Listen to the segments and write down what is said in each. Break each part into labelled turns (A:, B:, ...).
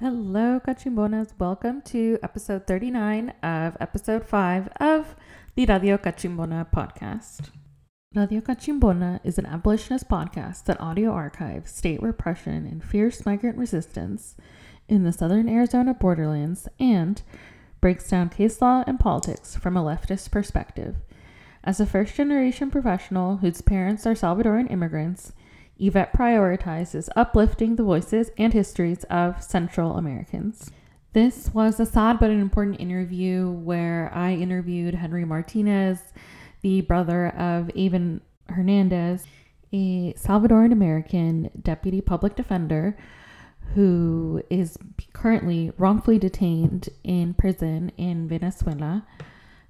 A: Hello, Cachimbonas. Welcome to episode 39 of episode 5 of the Radio Cachimbona podcast. Radio Cachimbona is an abolitionist podcast that audio archives state repression and fierce migrant resistance in the southern Arizona borderlands and breaks down case law and politics from a leftist perspective. As a first generation professional whose parents are Salvadoran immigrants, Yvette prioritizes uplifting the voices and histories of Central Americans. This was a sad but an important interview where I interviewed Henry Martinez, the brother of Eyvin Hernandez, a Salvadoran American deputy public defender who is currently wrongfully detained in prison in Venezuela,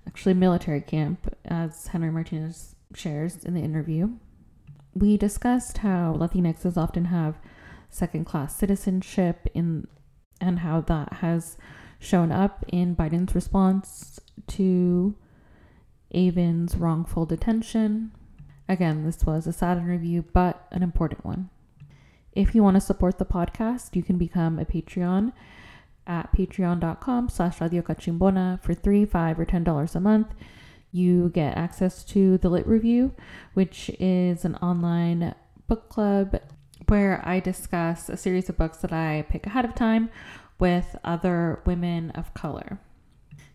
A: actually military camp, as Henry Martinez shares in the interview we discussed how Latinxes often have second class citizenship in and how that has shown up in Biden's response to Eyvin's wrongful detention. Again, this was a sad interview, but an important one. If you want to support the podcast, you can become a Patreon at patreon.com slash radio cachimbona for three, five, or ten dollars a month you get access to the Lit Review, which is an online book club where I discuss a series of books that I pick ahead of time with other women of color.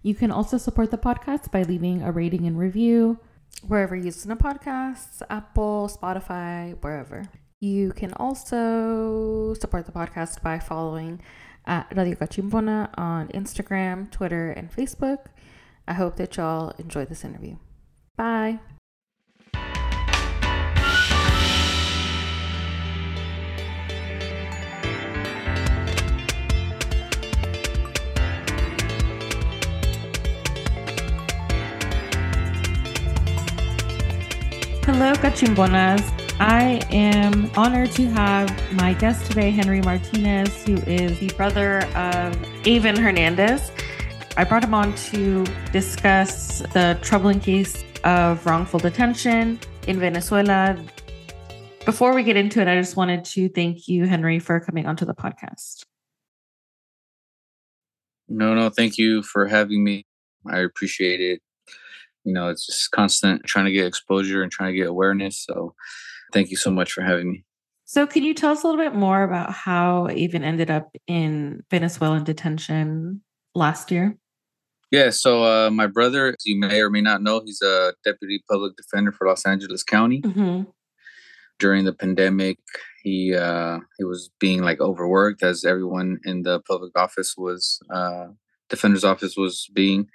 A: You can also support the podcast by leaving a rating and review wherever you listen to podcasts Apple, Spotify, wherever. You can also support the podcast by following at Radio Cachimbona on Instagram, Twitter, and Facebook. I hope that y'all enjoy this interview. Bye. Hello, Cachimbonas. I am honored to have my guest today, Henry Martinez, who is the brother of Eyvin Hernandez. I brought him on to discuss the troubling case of wrongful detention in Venezuela. Before we get into it, I just wanted to thank you, Henry, for coming onto the podcast.
B: No, no, thank you for having me. I appreciate it. You know, it's just constant trying to get exposure and trying to get awareness. So thank you so much for having me.
A: So, can you tell us a little bit more about how Eyvin ended up in Venezuelan detention last year?
B: Yeah, so uh, my brother, you may or may not know, he's a deputy public defender for Los Angeles County. Mm-hmm. During the pandemic, he uh, he was being like overworked, as everyone in the public office was, uh, defender's office was being.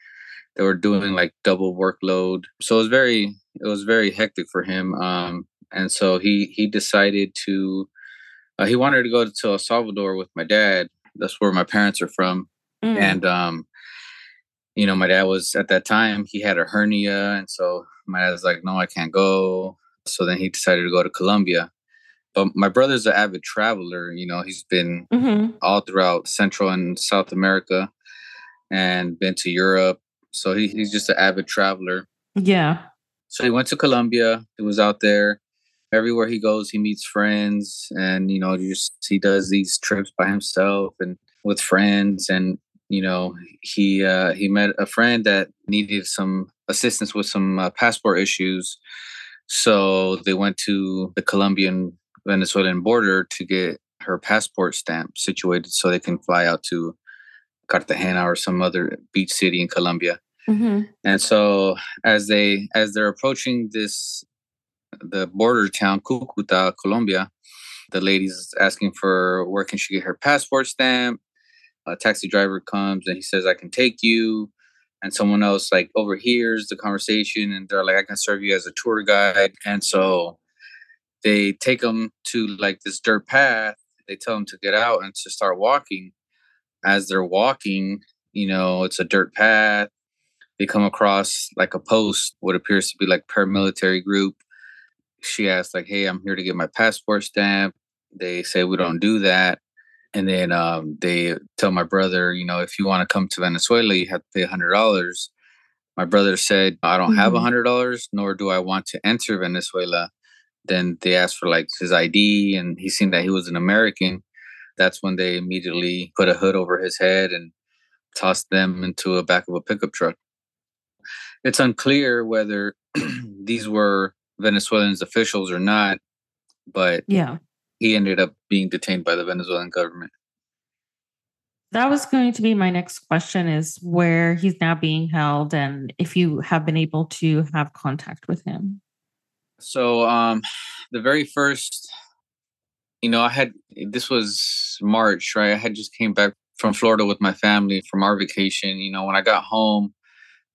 B: They were doing like double workload, so it was very it was very hectic for him. Um, and so he he decided to uh, he wanted to go to El Salvador with my dad. That's where my parents are from, mm. and um, you know, my dad was at that time, he had a hernia. And so my dad was like, no, I can't go. So then he decided to go to Colombia. But my brother's an avid traveler. You know, he's been mm-hmm. all throughout Central and South America and been to Europe. So he, he's just an avid traveler.
A: Yeah.
B: So he went to Colombia. He was out there. Everywhere he goes, he meets friends and, you know, just he does these trips by himself and with friends. And you know he uh, he met a friend that needed some assistance with some uh, passport issues. So they went to the colombian venezuelan border to get her passport stamp situated so they can fly out to cartagena or some other beach city in colombia. Mm-hmm. and so as they as they're approaching this the border town cucuta colombia the lady's asking for where can she get her passport stamp a taxi driver comes and he says, I can take you. And someone else like overhears the conversation and they're like, I can serve you as a tour guide. And so they take them to like this dirt path. They tell them to get out and to start walking. As they're walking, you know, it's a dirt path. They come across like a post, what appears to be like paramilitary group. She asks, like, hey, I'm here to get my passport stamp. They say we don't do that and then um, they tell my brother, you know, if you want to come to Venezuela, you have to pay a hundred dollars. My brother said, I don't mm-hmm. have a mm-hmm. hundred dollars, nor do I want to enter Venezuela. Then they asked for like his ID, and he seemed that he was an American. that's when they immediately put a hood over his head and tossed them into a back of a pickup truck. It's unclear whether these were Venezuelan officials or not, but
A: yeah,
B: he ended up being detained by the Venezuelan government.
A: That was going to be my next question is where he's now being held and if you have been able to have contact with him.
B: So um the very first you know, I had this was March, right? I had just came back from Florida with my family from our vacation. You know, when I got home,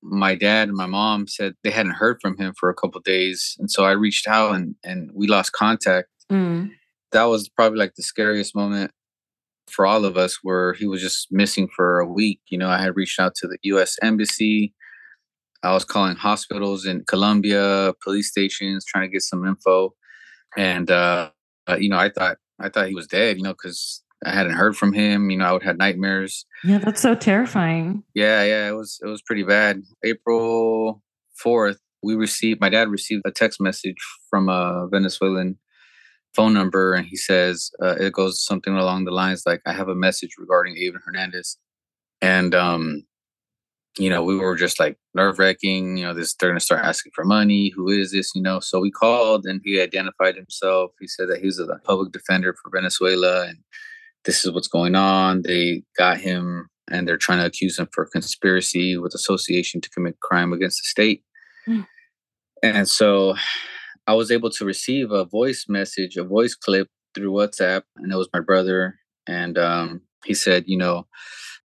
B: my dad and my mom said they hadn't heard from him for a couple days, and so I reached out and and we lost contact. Mm. That was probably like the scariest moment for all of us, where he was just missing for a week. You know, I had reached out to the U.S. embassy. I was calling hospitals in Colombia, police stations, trying to get some info, and uh, uh, you know, I thought I thought he was dead. You know, because I hadn't heard from him. You know, I would have nightmares.
A: Yeah, that's so terrifying.
B: Yeah, yeah, it was it was pretty bad. April fourth, we received my dad received a text message from a Venezuelan phone number, and he says uh, it goes something along the lines like, "I have a message regarding Eyvin Hernandez," and um, you know, we were just like nerve wracking. You know, this they're gonna start asking for money. Who is this? You know, so we called, and he identified himself. He said that he was a public defender for Venezuela, and this is what's going on. They got him and they're trying to accuse him for conspiracy with association to commit crime against the state. Mm. And so I was able to receive a voice message, a voice clip through WhatsApp, and it was my brother. And um, he said, you know,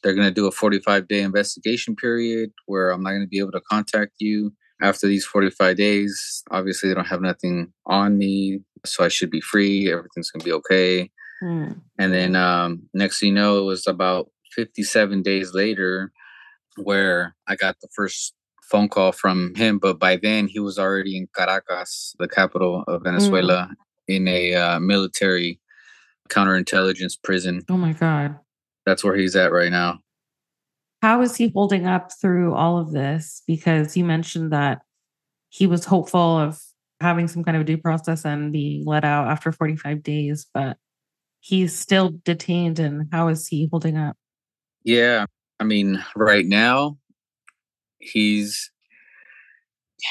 B: they're going to do a 45 day investigation period where I'm not going to be able to contact you after these 45 days. Obviously, they don't have nothing on me, so I should be free. Everything's going to be okay. Mm. And then um, next thing you know, it was about 57 days later where I got the first phone call from him. But by then, he was already in Caracas, the capital of Venezuela, mm. in a uh, military counterintelligence prison.
A: Oh my God.
B: That's where he's at right now.
A: How is he holding up through all of this? Because you mentioned that he was hopeful of having some kind of due process and being let out after 45 days, but he's still detained and how is he holding up?
B: Yeah, I mean, right now he's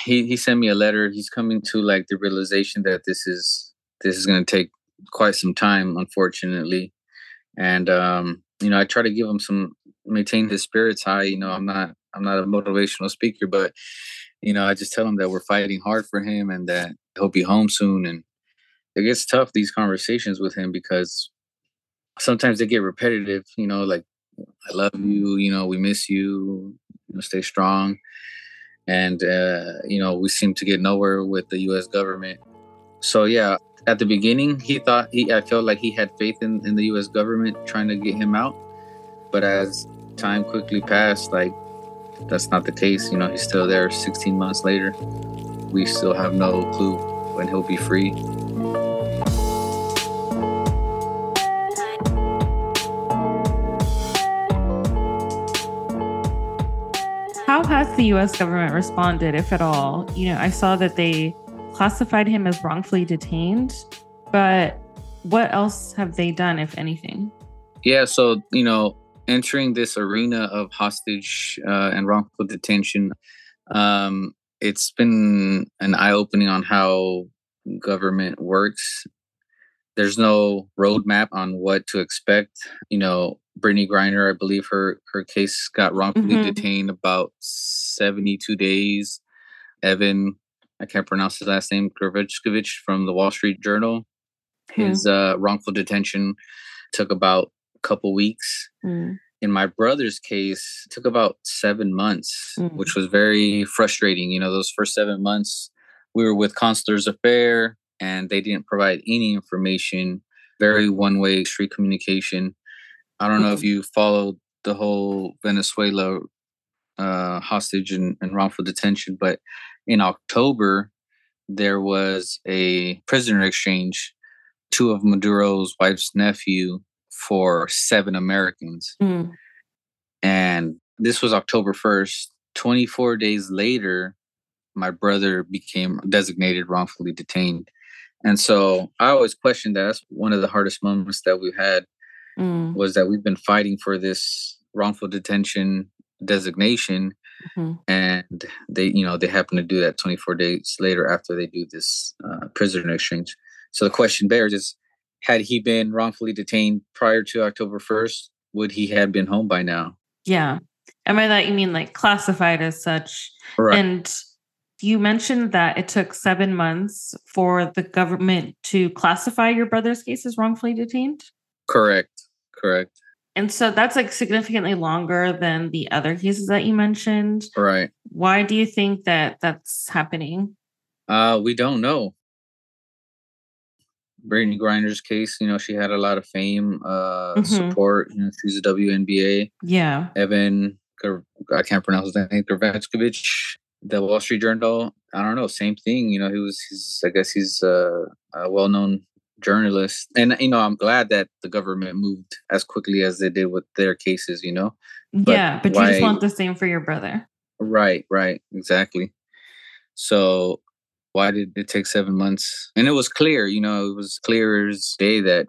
B: he he sent me a letter. He's coming to like the realization that this is this is going to take quite some time, unfortunately. And um, you know, I try to give him some maintain his spirits high. You know, I'm not I'm not a motivational speaker, but you know, I just tell him that we're fighting hard for him and that he'll be home soon and it gets tough these conversations with him because sometimes they get repetitive you know like i love you you know we miss you you know stay strong. And uh, you know we seem to get nowhere with the us government. So yeah at the beginning he thought he i felt like he had faith in, in the us government trying to get him out. But as time quickly passed like that's not the case you know he's still there 16 months later. We still have no clue when he'll be free
A: How has the US government responded, if at all? You know, I saw that they classified him as wrongfully detained, but what else have they done, if anything?
B: Yeah, so, you know, entering this arena of hostage uh, and wrongful detention, um, it's been an eye opening on how government works. There's no roadmap on what to expect. You know, Brittney Griner, I believe her her case got wrongfully mm-hmm. detained about 72 days. Evan, I can't pronounce his last name, Gershkovich from the Wall Street Journal. His mm. uh, wrongful detention took about a couple weeks. Mm. In my brother's case, took about seven months, mm. which was very frustrating. You know, those first seven months, we were with Consular's Affair, and they didn't provide any information. Very one way street communication I don't know if you followed the whole Venezuela uh, hostage and, and wrongful detention, but in October there was a prisoner exchange. Two of Maduro's wife's nephew for seven Americans, mm. and this was October first. Twenty four days later, my brother became designated wrongfully detained. And so I always questioned that. That's one of the hardest moments that we've had
A: Mm,
B: was that we've been fighting for this wrongful detention designation
A: mhm.
B: and they you know they happen to do that 24 days later after they do this uh, prisoner exchange so the question bears is had he been wrongfully detained prior to october 1st would he have been home by now
A: Yeah. And by that, you mean like classified as such.
B: right
A: And you mentioned that it took seven months for the government to classify your brother's case as wrongfully detained.
B: correct correct
A: And so that's like significantly longer than the other cases that you mentioned.
B: right
A: Why do you think that that's happening?
B: uh we don't know Brittney Griner's case, you know, she had a lot of fame, uh,
A: Mhm.
B: support. You know, she's a WNBA.
A: Yeah.
B: Evan, I can't pronounce his name, Gervaskovich, the Wall Street Journal. I don't know, same thing. You know, he was, he's, I guess he's uh, a well known journalist. And, you know, I'm glad that the government moved as quickly as they did with their cases, you know? But
A: yeah. But you just want the same for your brother.
B: Right, right, exactly. So why did it take seven months? And it was clear, you know, it was clear as day that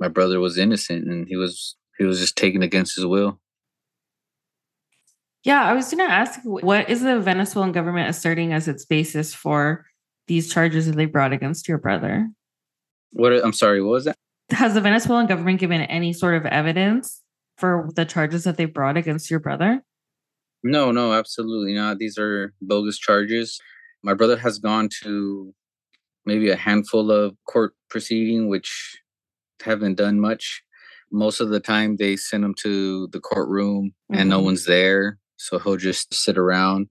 B: my brother was innocent and he was he was just taken against his will.
A: Yeah, I was going to ask what is the Venezuelan government asserting as its basis for these charges that they brought against your brother?
B: What I'm sorry, what was that?
A: Has the Venezuelan government given any sort of evidence for the charges that they brought against your brother?
B: No, no, absolutely not. These are bogus charges. My brother has gone to maybe a handful of court proceeding, which haven't done much. Most of the time, they send him to the courtroom and no
A: Mhm.
B: one's there, so he'll just sit around.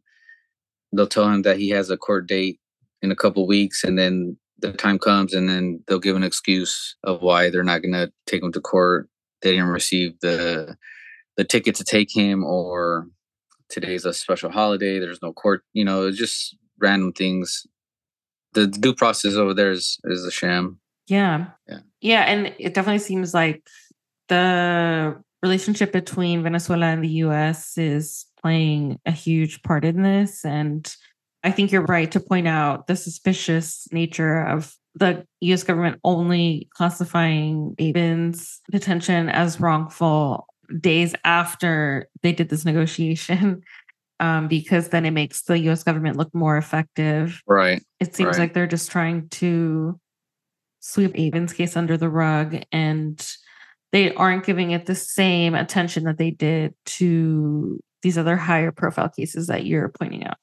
B: They'll tell him that he has a court date in a couple weeks, and then the time comes, and then they'll give an excuse of why they're not going to take him to court. They didn't receive the the ticket to take him, or today's a special holiday. There's no court. You know, it's just random things. The due process over there is is a sham.
A: Yeah.
B: Yeah.
A: Yeah. And it definitely seems like the relationship between Venezuela and the US is playing a huge part in this. And I think you're right to point out the suspicious nature of the US government only classifying Eyvin's detention as wrongful days after they did this negotiation. Um, because then it makes the US government look more effective
B: Right.
A: it seems
B: Right.
A: like they're just trying to sweep Eyvin's case under the rug and they aren't giving it the same attention that they did to these other higher profile cases that you're pointing out.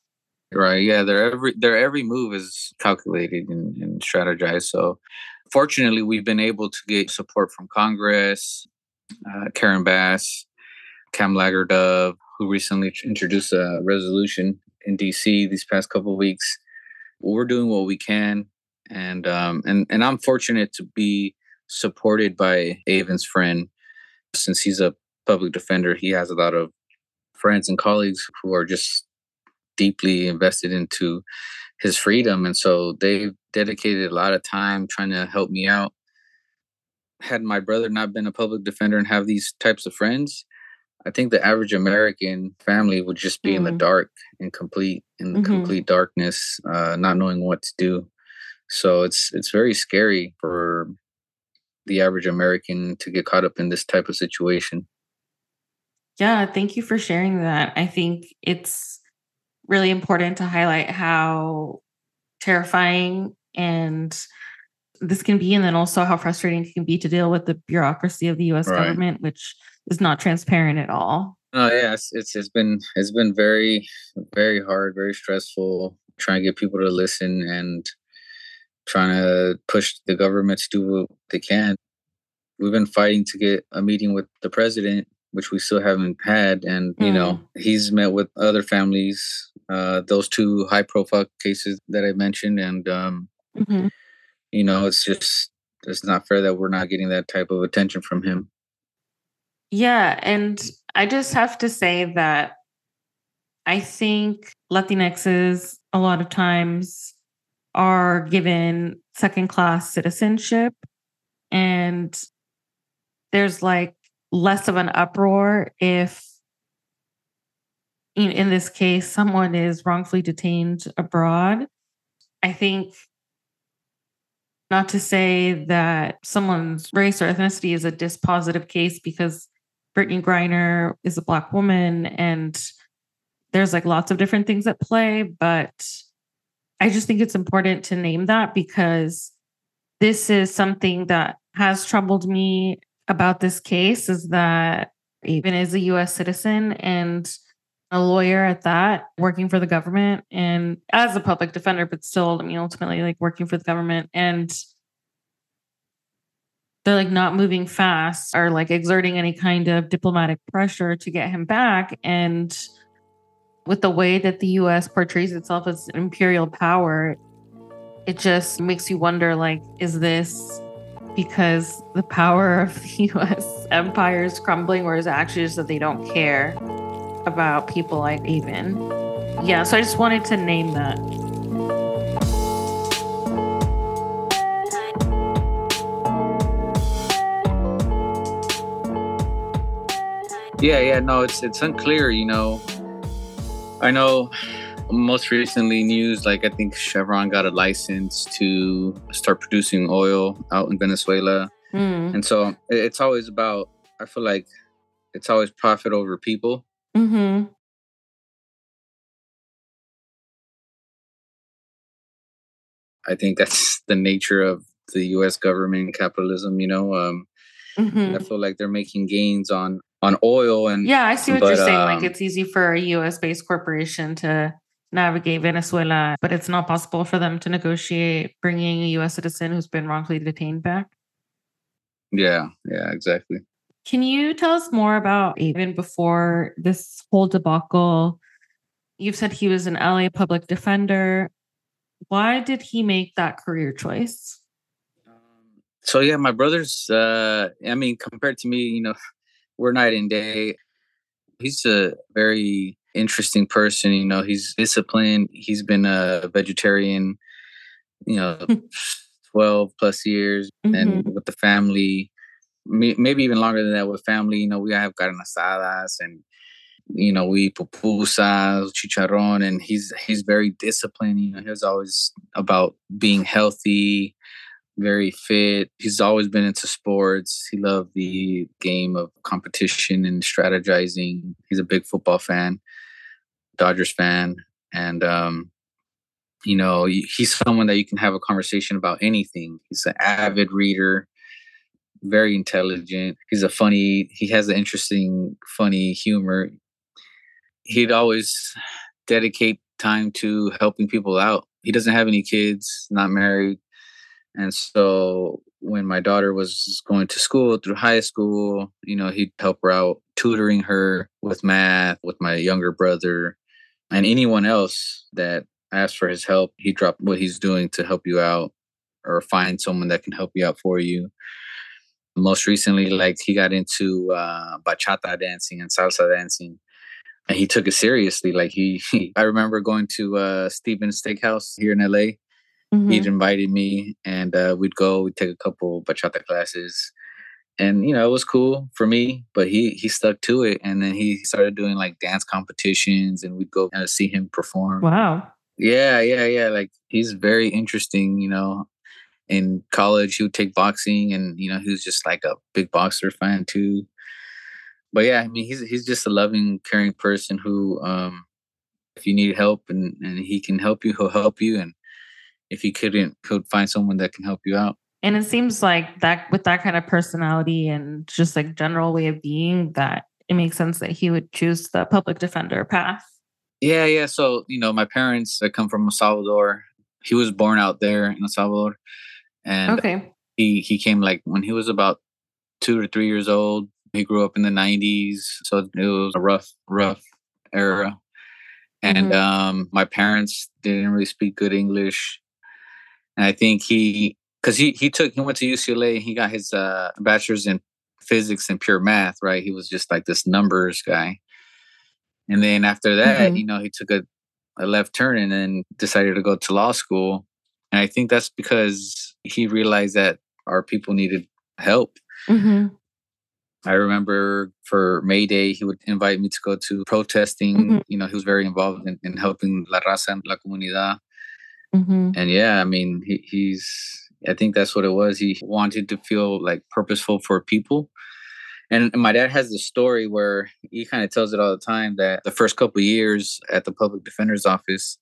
B: Right. Yeah. Their every their every move is calculated and, and strategized. So, fortunately, we've been able to get support from Congress, uh, Karen Bass, Kamlager-Dove, who recently introduced a resolution in DC these past couple weeks. We're doing what we can, and um, and and I'm fortunate to be supported by Eyvin's friend, since he's a public defender. He has a lot of friends and colleagues who are just deeply invested into his freedom and so they've dedicated a lot of time trying to help me out had my brother not been a public defender and have these types of friends i think the average american family would just be in the
A: Mhm.
B: dark and complete in
A: Mhm.
B: complete darkness uh not knowing what to do so it's it's very scary for the average american to get caught up in this type of situation
A: Yeah, thank you for sharing that. I think it's really important to highlight how terrifying and this can be, and then also how frustrating it can be to deal with the bureaucracy of the US
B: Right.
A: government, which is not transparent at all.
B: Oh yeah, it's, it's it's been it's been very very hard, very stressful trying to get people to listen and trying to push the government to do what they can. We've been fighting to get a meeting with the president, which we still haven't had, and you know he's met with other families. Uh, those two high profile cases that I mentioned, and um,
A: Mhm.
B: you know it's just it's not fair that we're not getting that type of attention from him.
A: Yeah. And I just have to say that I think Latinxes a lot of times are given second class citizenship and there's like less of an uproar if in, in this case someone is wrongfully detained abroad. I think Not to say that someone's race or ethnicity is a dispositive case because Brittney Griner is a black woman and there's like lots of different things at play, but I just think it's important to name that because this is something that has troubled me about this case is that even as a US citizen and a lawyer at that, working for the government and as a public defender, but still, I mean, ultimately, like working for the government. And they're like not moving fast or like exerting any kind of diplomatic pressure to get him back. And with the way that the US portrays itself as imperial power, it just makes you wonder like, is this because the power of the US empire is crumbling, or is actually just that they don't care about people like Eyvin? Yeah, so I just wanted to name that.
B: Yeah, yeah, no, it's it's unclear, you know. I know most recently news like i think chevron got a license to start producing oil out in venezuela mm. and so it's always about i feel like it's always profit over people mm-hmm. i think that's the nature of the us government capitalism you know um, mm-hmm. i feel like they're making gains on on oil and
A: yeah i see what but, you're saying um, like it's easy for a us based corporation to navigate Venezuela, but it's not possible for them to negotiate bringing a U.S. citizen who's been wrongfully detained back?
B: Yeah, yeah, exactly.
A: Can you tell us more about even before this whole debacle? You've said he was an LA public defender. Why did he make that career choice?
B: Um, so yeah, my brother's. Uh, I mean, compared to me, you know, we're night and day. He's a very interesting person. You know, he's disciplined. He's been a vegetarian, you know, 12 plus years mm-hmm. and with the family, maybe even longer than that with family. You know, we have carne asadas and, you know, we pupusas, chicharron, and he's he's very disciplined. You know, he's always about being healthy, very fit. He's always been into sports. He loved the game of competition and strategizing. He's a big football fan. Dodgers fan, and um, you know he's someone that you can have a conversation about anything. He's an avid reader, very intelligent. He's a funny. He has an interesting, funny humor. He'd always dedicate time to helping people out. He doesn't have any kids, not married, and so when my daughter was going to school through high school, you know, he'd help her out tutoring her with math with my younger brother and anyone else that asks for his help, he dropped what he's doing to help you out or find someone that can help you out for you. Most recently, like he got into uh, bachata dancing and salsa dancing, and he took it seriously. Like he, he I remember going to uh, Steven's Steakhouse here in LA. Mm-hmm. He'd invited me, and uh, we'd go. We'd take a couple bachata classes, and you know it was cool for me but he he stuck to it. And then he started doing like dance competitions and we'd go uh, see him perform.
A: Wow.
B: Yeah yeah yeah. Like he's very interesting you know. In college he would take boxing and you know he was just like a big boxer fan too. But yeah i mean he's he's just a loving caring person who um if you need help and and he can help you he'll help you. And if he couldn't he'll find someone that can help you out
A: and it seems like that with that kind of personality and just like general way of being, that it makes sense that he would choose the public defender path.
B: Yeah, yeah. So, you know, my parents that come from El Salvador. He was born out there in El Salvador. And okay. he he came like when he was about two or three years old. He grew up in the nineties. So it was a rough, rough era. And mm-hmm. um my parents didn't really speak good English. And I think he because he he took he went to UCLA and he got his uh, bachelor's in physics and pure math. Right, he was just like this numbers guy. And then after that, mm-hmm. you know, he took a, a left turn and then decided to go to law school. And I think that's because he realized that our people needed help. Mm-hmm. I remember for May Day, he would invite me to go to protesting. Mm-hmm. You know, he was very involved in, in helping La Raza and La Comunidad. Mm-hmm. And yeah, I mean, he, he's I think that's what it was. He wanted to feel like purposeful for people. And my dad has the story where he kind of tells it all the time that the first couple years at the public defender's office,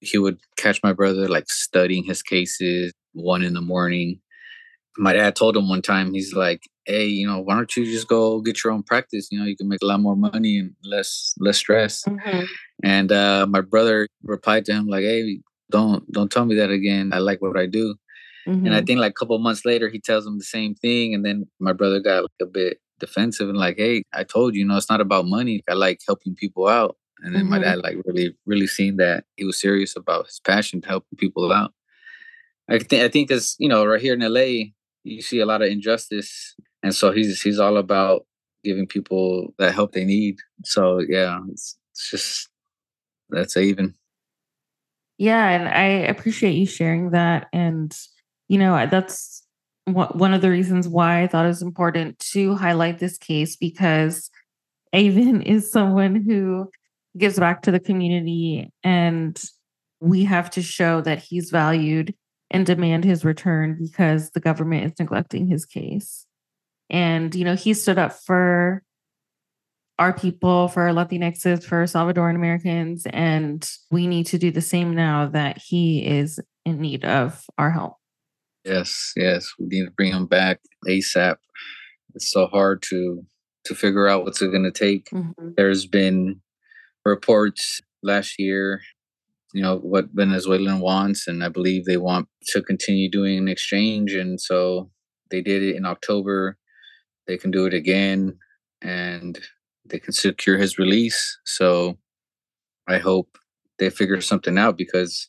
B: he would catch my brother like studying his cases one in the morning. My dad told him one time, he's like, Hey, you know, why don't you just go get your own practice? You know, you can make a lot more money and less less stress. Mm-hmm. And uh, my brother replied to him like, Hey, don't don't tell me that again. I like what I do. Mm-hmm. And I mm-hmm. think like a couple months later, he tells him the same thing. And then my brother got like a bit defensive and like, hey, I told you, you know, it's not about money. I like helping people out. And then mm-hmm. my dad like really, really seen that he was serious about his passion to helping people out. I think I think this, you know, right here in LA, you see a lot of injustice. And so he's he's all about giving people that help they need. So yeah, it's, it's just that's even.
A: Yeah, and I appreciate you sharing that. And you know, that's one of the reasons why I thought it was important to highlight this case because Eyvin is someone who gives back to the community and we have to show that he's valued and demand his return because the government is neglecting his case. And, you know, he stood up for our people, for Latinxes, for Salvadoran Americans, and we need to do the same now that he is in need of our help.
B: Yes, yes, we need to bring him back ASAP. It's so hard to to figure out what's it going to take. Mm-hmm. There's been reports last year, you know, what Venezuelan wants, and I believe they want to continue doing an exchange, and so they did it in October. They can do it again, and they can secure his release. So I hope they figure something out because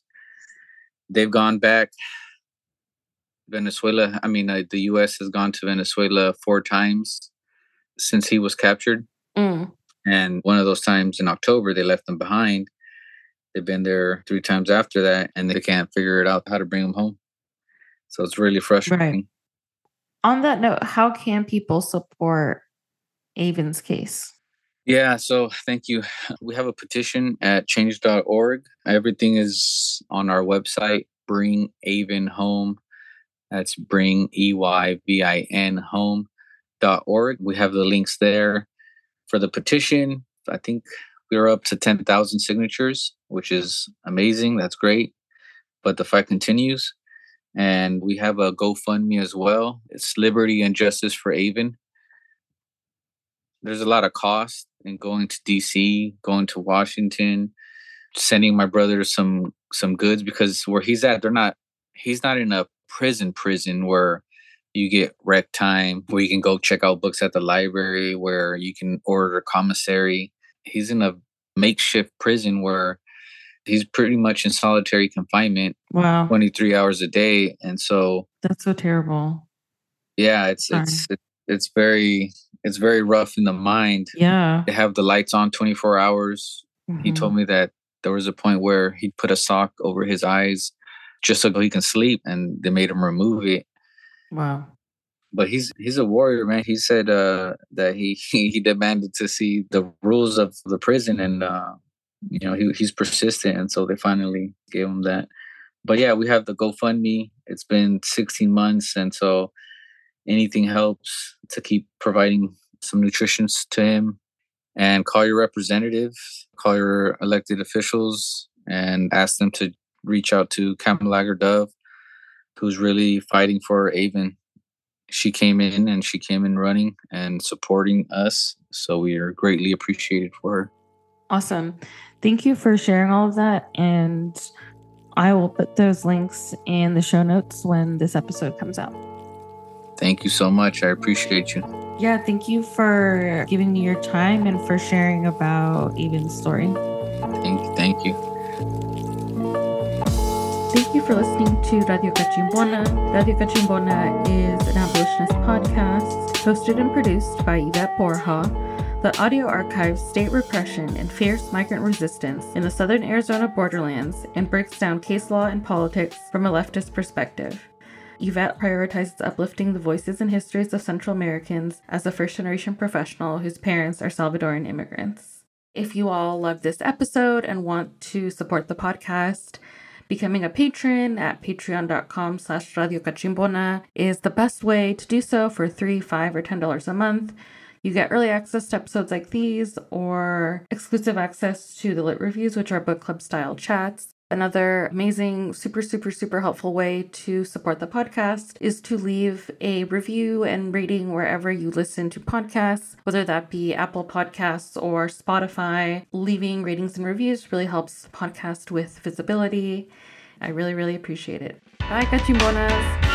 B: they've gone back Venezuela. I mean, uh, the U.S. has gone to Venezuela four times since he was captured, mm. and one of those times in October they left him behind. They've been there three times after that, and they can't figure it out how to bring him home. So it's really frustrating. Right.
A: On that note, how can people support Eyvin's case?
B: Yeah, so thank you. We have a petition at change.org. Everything is on our website, bring Eyvin home that's bring E Y V I N home dot org. We have the links there for the petition. I think we are up to 10,000 signatures, which is amazing. That's great. But the fight continues. And we have a GoFundMe as well. It's Liberty and Justice for Eyvin. There's a lot of cost in going to DC, going to Washington, sending my brother some some goods because where he's at, they're not he's not in a prison prison where you get rec time where you can go check out books at the library where you can order commissary he's in a makeshift prison where he's pretty much in solitary confinement
A: wow
B: 23 hours a day and so
A: that's so terrible
B: yeah it's Sorry. it's it's very it's very rough in the mind
A: yeah
B: they have the lights on 24 hours mm-hmm. he told mm-hmm. me that there was a point where he put a sock over his eyes just so he can sleep, and they made him remove it.
A: Wow.
B: But he's he's a warrior, man. He said uh, that he, he demanded to see the rules of the prison, and uh, you know he, he's persistent, and so they finally gave him that. But yeah, we have the GoFundMe. It's been 16 months, and so anything helps to keep providing some nutrition to him. And call your representatives, call your elected officials, and ask them to reach out to Kamlager-Dove, who's really fighting for Eyvin. She came in and she came in running and supporting us. So we are greatly appreciated for her.
A: Awesome. Thank you for sharing all of that. And I will put those links in the show notes when this episode comes out.
B: Thank you so much. I appreciate you.
A: Yeah, thank you for giving me your time and for sharing about Eyvin's story.
B: Thank you. Thank you.
A: Thank you for listening to Radio Cachimbona. Radio Cachimbona is an abolitionist podcast hosted and produced by Yvette Borja. The audio archives state repression and fierce migrant resistance in the southern Arizona borderlands and breaks down case law and politics from a leftist perspective. Yvette prioritizes uplifting the voices and histories of Central Americans as a first generation professional whose parents are Salvadoran immigrants. If you all love this episode and want to support the podcast, Becoming a patron at patreon.com slash Radio is the best way to do so for three, five, or ten dollars a month. You get early access to episodes like these or exclusive access to the lit reviews, which are book club style chats. Another amazing, super, super, super helpful way to support the podcast is to leave a review and rating wherever you listen to podcasts, whether that be Apple Podcasts or Spotify. Leaving ratings and reviews really helps podcast with visibility. I really, really appreciate it. Bye, cachimbonas.